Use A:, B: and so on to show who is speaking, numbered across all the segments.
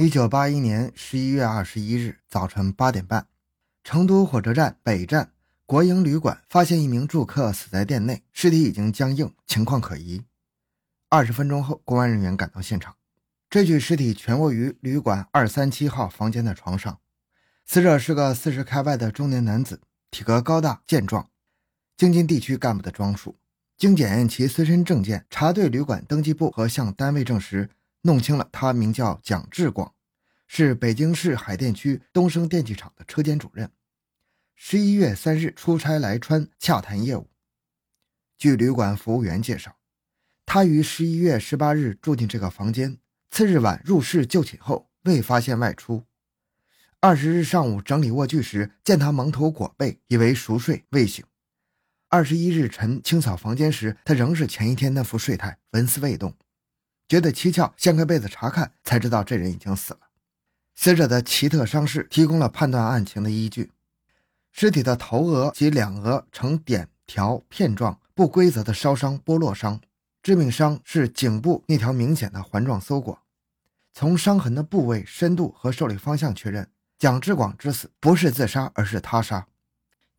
A: 一九八一年十一月二十一日早晨八点半，成都火车站北站国营旅馆发现一名住客死在店内，尸体已经僵硬，情况可疑。二十分钟后，公安人员赶到现场，这具尸体全卧于旅馆二三七号房间的床上。死者是个四十开外的中年男子，体格高大健壮，京津地区干部的装束。经检验其随身证件，查对旅馆登记簿和向单位证实。弄清了，他名叫蒋志广，是北京市海淀区东升电器厂的车间主任。十一月三日出差来川洽谈业务。据旅馆服务员介绍，他于十一月十八日住进这个房间，次日晚入室就寝后未发现外出。二十日上午整理卧具时，见他蒙头裹被，以为熟睡未醒。二十一日晨清扫房间时，他仍是前一天那副睡态，纹丝未动。觉得蹊跷，掀开被子查看，才知道这人已经死了。死者的奇特伤势提供了判断案情的依据。尸体的头额及两额呈点条片状不规则的烧伤剥落伤，致命伤是颈部那条明显的环状搜过。从伤痕的部位、深度和受力方向确认，蒋志广之死不是自杀，而是他杀，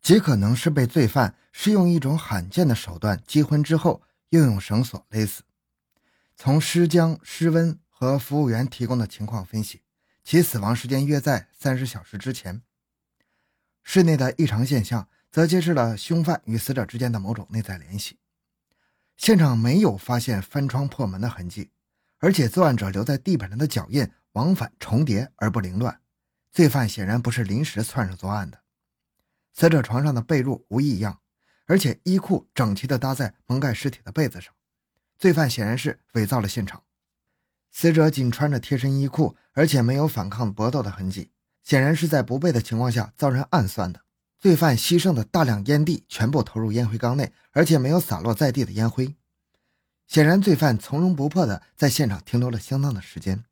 A: 极可能是被罪犯是用一种罕见的手段击昏之后，又用绳索勒死。从尸僵、尸温和服务员提供的情况分析，其死亡时间约在三十小时之前。室内的异常现象则揭示了凶犯与死者之间的某种内在联系。现场没有发现翻窗破门的痕迹，而且作案者留在地板上的脚印往返重叠而不凌乱，罪犯显然不是临时窜上作案的。死者床上的被褥无异样，而且衣裤整齐地搭在蒙盖尸体的被子上。罪犯显然是伪造了现场，死者仅穿着贴身衣裤，而且没有反抗搏斗的痕迹，显然是在不备的情况下遭人暗算的。罪犯牺牲的大量烟蒂全部投入烟灰缸内，而且没有洒落在地的烟灰，显然罪犯从容不迫地在现场停留了相当的时间。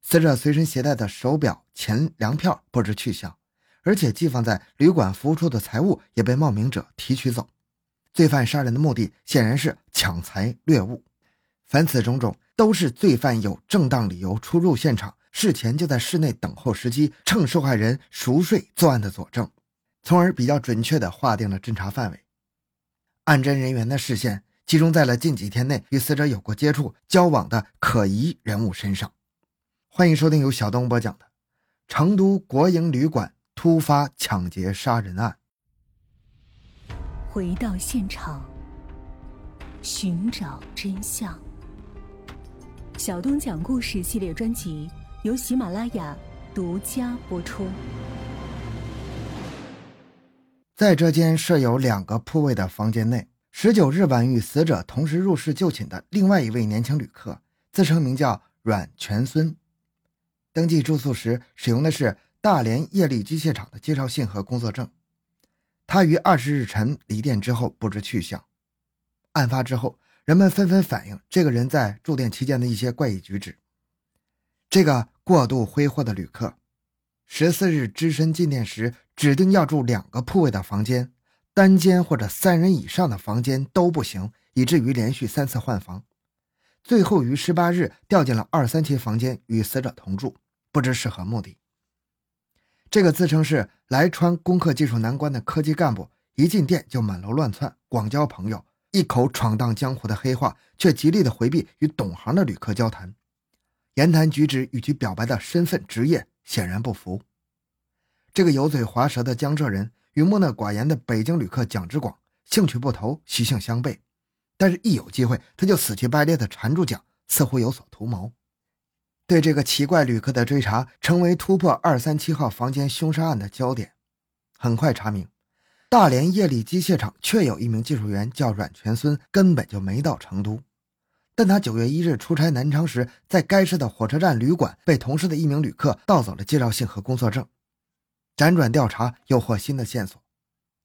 A: 死者随身携带的手表、钱粮票不知去向，而且寄放在旅馆服务处的财物也被冒名者提取走。罪犯杀人的目的显然是抢财掠物，凡此种种都是罪犯有正当理由出入现场，事前就在室内等候时机，趁受害人熟睡作案的佐证，从而比较准确地划定了侦查范围。案侦人员的视线集中在了近几天内与死者有过接触、交往的可疑人物身上。欢迎收听由小东播讲的《成都国营旅馆突发抢劫杀人案》。
B: 回到现场，寻找真相。小东讲故事系列专辑由喜马拉雅独家播出。
A: 在这间设有两个铺位的房间内，十九日晚与死者同时入室就寝的另外一位年轻旅客，自称名叫阮全孙，登记住宿时使用的是大连叶力机械厂的介绍信和工作证。他于二十日晨离店之后不知去向。案发之后，人们纷纷反映这个人在住店期间的一些怪异举止。这个过度挥霍的旅客，十四日只身进店时指定要住两个铺位的房间，单间或者三人以上的房间都不行，以至于连续三次换房，最后于十八日调进了二三期房间与死者同住，不知是何目的。这个自称是来川攻克技术难关的科技干部，一进店就满楼乱窜，广交朋友，一口闯荡江湖的黑话，却极力的回避与懂行的旅客交谈，言谈举止与其表白的身份职业显然不符。这个油嘴滑舌的江浙人与木讷寡言的北京旅客蒋之广兴趣不投，习性相悖，但是一有机会，他就死乞白赖的缠住蒋，似乎有所图谋。对这个奇怪旅客的追查，成为突破二三七号房间凶杀案的焦点。很快查明，大连叶力机械厂确有一名技术员叫阮全孙，根本就没到成都。但他九月一日出差南昌时，在该市的火车站旅馆被同事的一名旅客盗走了介绍信和工作证。辗转调查，又获新的线索。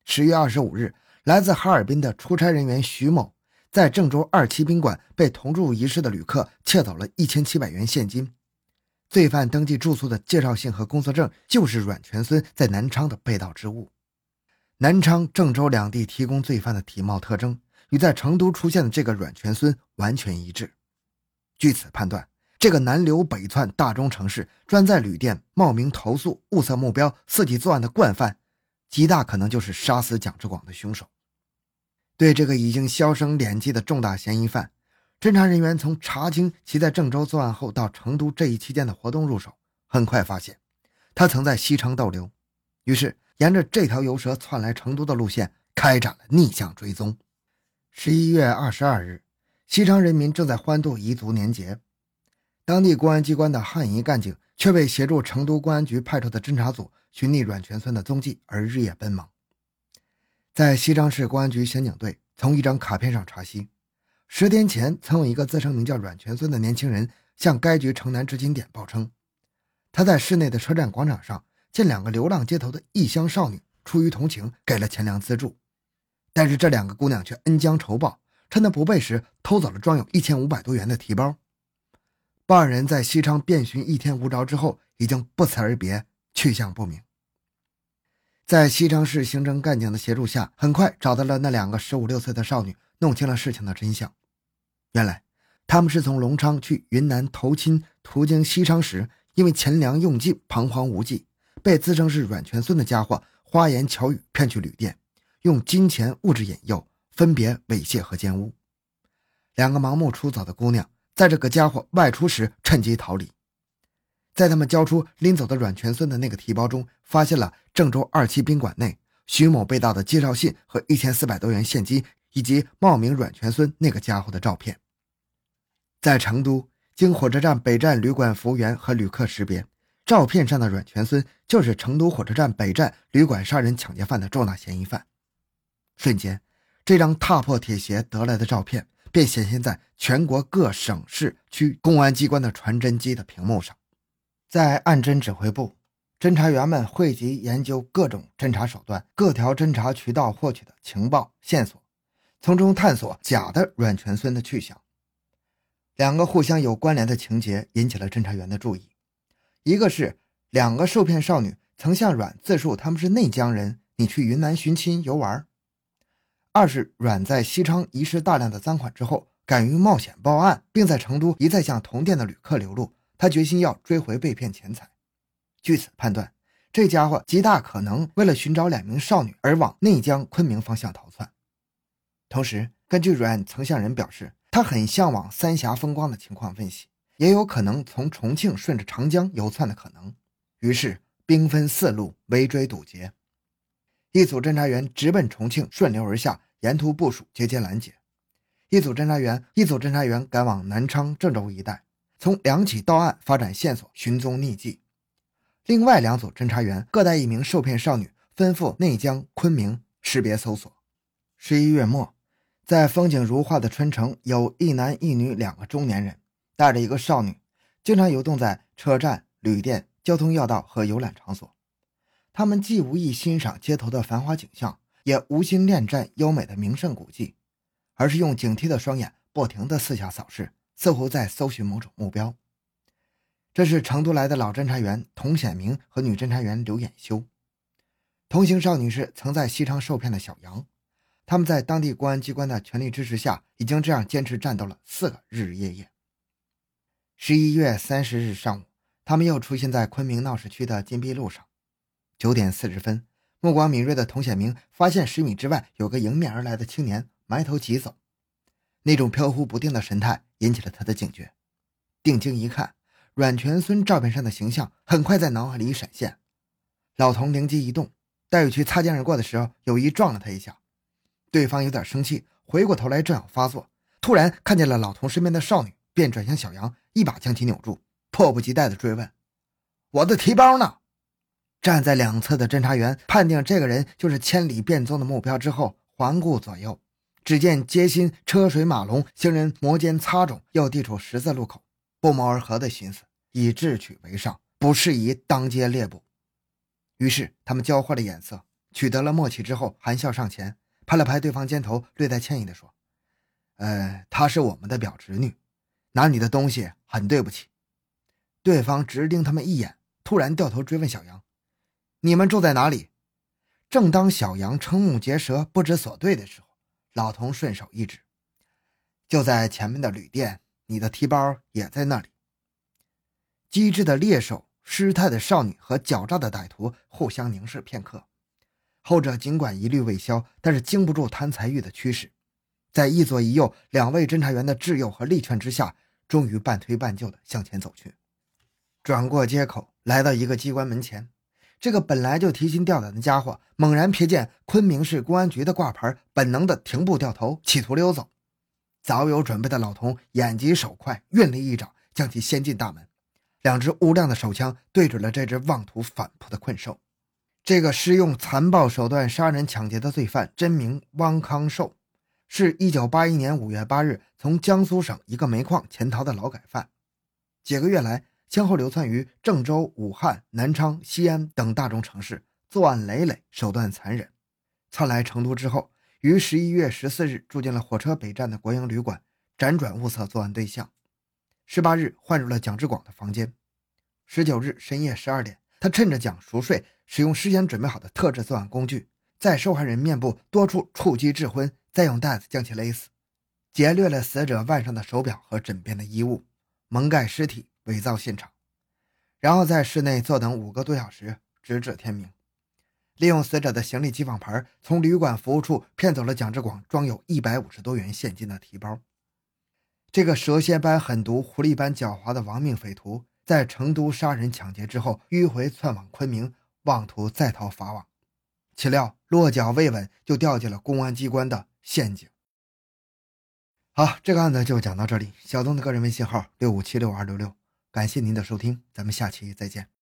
A: 十月二十五日，来自哈尔滨的出差人员徐某。在郑州二期宾馆被同住一室的旅客窃走了一千七百元现金，罪犯登记住宿的介绍信和工作证就是阮全孙在南昌的被盗之物。南昌、郑州两地提供罪犯的体貌特征与在成都出现的这个阮全孙完全一致。据此判断，这个南流北窜、大中城市，专在旅店冒名投诉、物色目标、伺机作案的惯犯，极大可能就是杀死蒋志广的凶手。对这个已经销声匿迹的重大嫌疑犯，侦查人员从查清其在郑州作案后到成都这一期间的活动入手，很快发现他曾在西昌逗留，于是沿着这条游蛇窜来成都的路线开展了逆向追踪。十一月二十二日，西昌人民正在欢度彝族年节，当地公安机关的汉彝干警却为协助成都公安局派出的侦查组寻觅阮全村的踪迹而日夜奔忙。在西昌市公安局刑警队从一张卡片上查悉，十天前曾有一个自称名叫阮全孙的年轻人向该局城南执勤点报称，他在市内的车站广场上见两个流浪街头的异乡少女，出于同情给了钱粮资助。但是这两个姑娘却恩将仇报，趁他不备时偷走了装有一千五百多元的提包。报案人在西昌遍寻一天无着之后，已经不辞而别，去向不明。在西昌市刑侦干警的协助下，很快找到了那两个十五六岁的少女，弄清了事情的真相。原来，他们是从隆昌去云南投亲，途经西昌时，因为钱粮用尽，彷徨无计，被自称是阮全孙的家伙花言巧语骗去旅店。用金钱物质引诱，分别猥亵和奸污两个盲目出走的姑娘，在这个家伙外出时趁机逃离。在他们交出拎走的阮全孙的那个提包中，发现了郑州二期宾馆内徐某被盗的介绍信和一千四百多元现金，以及冒名阮全孙那个家伙的照片。在成都，经火车站北站旅馆服务员和旅客识别，照片上的阮全孙就是成都火车站北站旅馆杀人抢劫犯的重大嫌疑犯。瞬间，这张踏破铁鞋得来的照片便显现在全国各省市区公安机关的传真机的屏幕上。在案侦指挥部，侦查员们汇集研究各种侦查手段、各条侦查渠道获取的情报线索，从中探索假的阮全孙的去向。两个互相有关联的情节引起了侦查员的注意：一个是两个受骗少女曾向阮自述他们是内江人，你去云南寻亲游玩。二是阮在西昌遗失大量的赃款之后，敢于冒险报案，并在成都一再向同店的旅客流露，他决心要追回被骗钱财。据此判断，这家伙极大可能为了寻找两名少女而往内江、昆明方向逃窜。同时，根据阮曾向人表示他很向往三峡风光的情况分析，也有可能从重庆顺着长江游窜的可能。于是，兵分四路围追堵截，一组侦查员直奔重庆，顺流而下。沿途部署，节节拦截。一组侦查员，一组侦查员赶往南昌、郑州一带，从两起盗案发展线索，寻踪匿迹。另外两组侦查员各带一名受骗少女，奔赴内江、昆明识别搜索。十一月末，在风景如画的春城，有一男一女两个中年人，带着一个少女，经常游动在车站、旅店、交通要道和游览场所。他们既无意欣赏街头的繁华景象。也无心恋战优美的名胜古迹，而是用警惕的双眼不停地四下扫视，似乎在搜寻某种目标。这是成都来的老侦查员童显明和女侦查员刘衍修。同行少女是曾在西昌受骗的小杨，他们在当地公安机关的全力支持下，已经这样坚持战斗了四个日日夜夜。十一月三十日上午，他们又出现在昆明闹市区的金碧路上，九点四十分。目光敏锐的童显明发现十米之外有个迎面而来的青年埋头疾走，那种飘忽不定的神态引起了他的警觉。定睛一看，阮全孙照片上的形象很快在脑海里闪现。老童灵机一动，待遇去擦肩而过的时候，有意撞了他一下。对方有点生气，回过头来正要发作，突然看见了老童身边的少女，便转向小杨，一把将其扭住，迫不及待地追问：“我的提包呢？”站在两侧的侦查员判定这个人就是千里变踪的目标之后，环顾左右，只见街心车水马龙，行人摩肩擦踵，又地处十字路口，不谋而合的心思，以智取为上，不适宜当街猎捕。于是他们交换了眼色，取得了默契之后，含笑上前，拍了拍对方肩头，略带歉意地说：“呃，她是我们的表侄女，拿你的东西很对不起。”对方直盯他们一眼，突然掉头追问小杨。你们住在哪里？正当小杨瞠目结舌、不知所对的时候，老童顺手一指，就在前面的旅店。你的提包也在那里。机智的猎手、失态的少女和狡诈的歹徒互相凝视片刻。后者尽管疑虑未消，但是经不住贪财欲的驱使，在一左一右两位侦查员的智诱和力劝之下，终于半推半就地向前走去。转过街口，来到一个机关门前，这个本来就提心吊胆的家伙猛然瞥见昆明市公安局的挂牌，本能的停步掉头，企图溜走。早有准备的老童眼疾手快，运力一掌将其掀进大门，两只乌亮的手枪对准了这只妄图反扑的困兽。这个施用残暴手段杀人抢劫的罪犯真名汪康寿，是一九八一年五月八日从江苏省一个煤矿潜逃的劳改犯，几个月来先后流窜于郑州、武汉、南昌、西安等大中城市，作案累累，手段残忍。窜来成都之后，于十一月十四日住进了火车北站的国营旅馆，辗转物色作案对象。十八日换入了蒋志广的房间。十九日深夜十二点，他趁着蒋熟睡。使用事先准备好的特制作案工具，在受害人面部多处触击致昏，再用带子将其勒死，劫掠了死者腕上的手表和枕边的衣物，蒙盖尸体，伪造现场，然后在室内坐等五个多小时，直至天明。利用死者的行李机房牌，从旅馆服务处骗走了蒋志广装有一百五十多元现金的提包。这个蛇蝎般狠毒、狐狸般狡猾的亡命匪徒，在成都杀人抢劫之后，迂回窜往昆明。妄图再逃法网，岂料落脚未稳，就掉进了公安机关的陷阱。好，这个案子就讲到这里。小东的个人微信号六五七六二六六，感谢您的收听，咱们下期再见。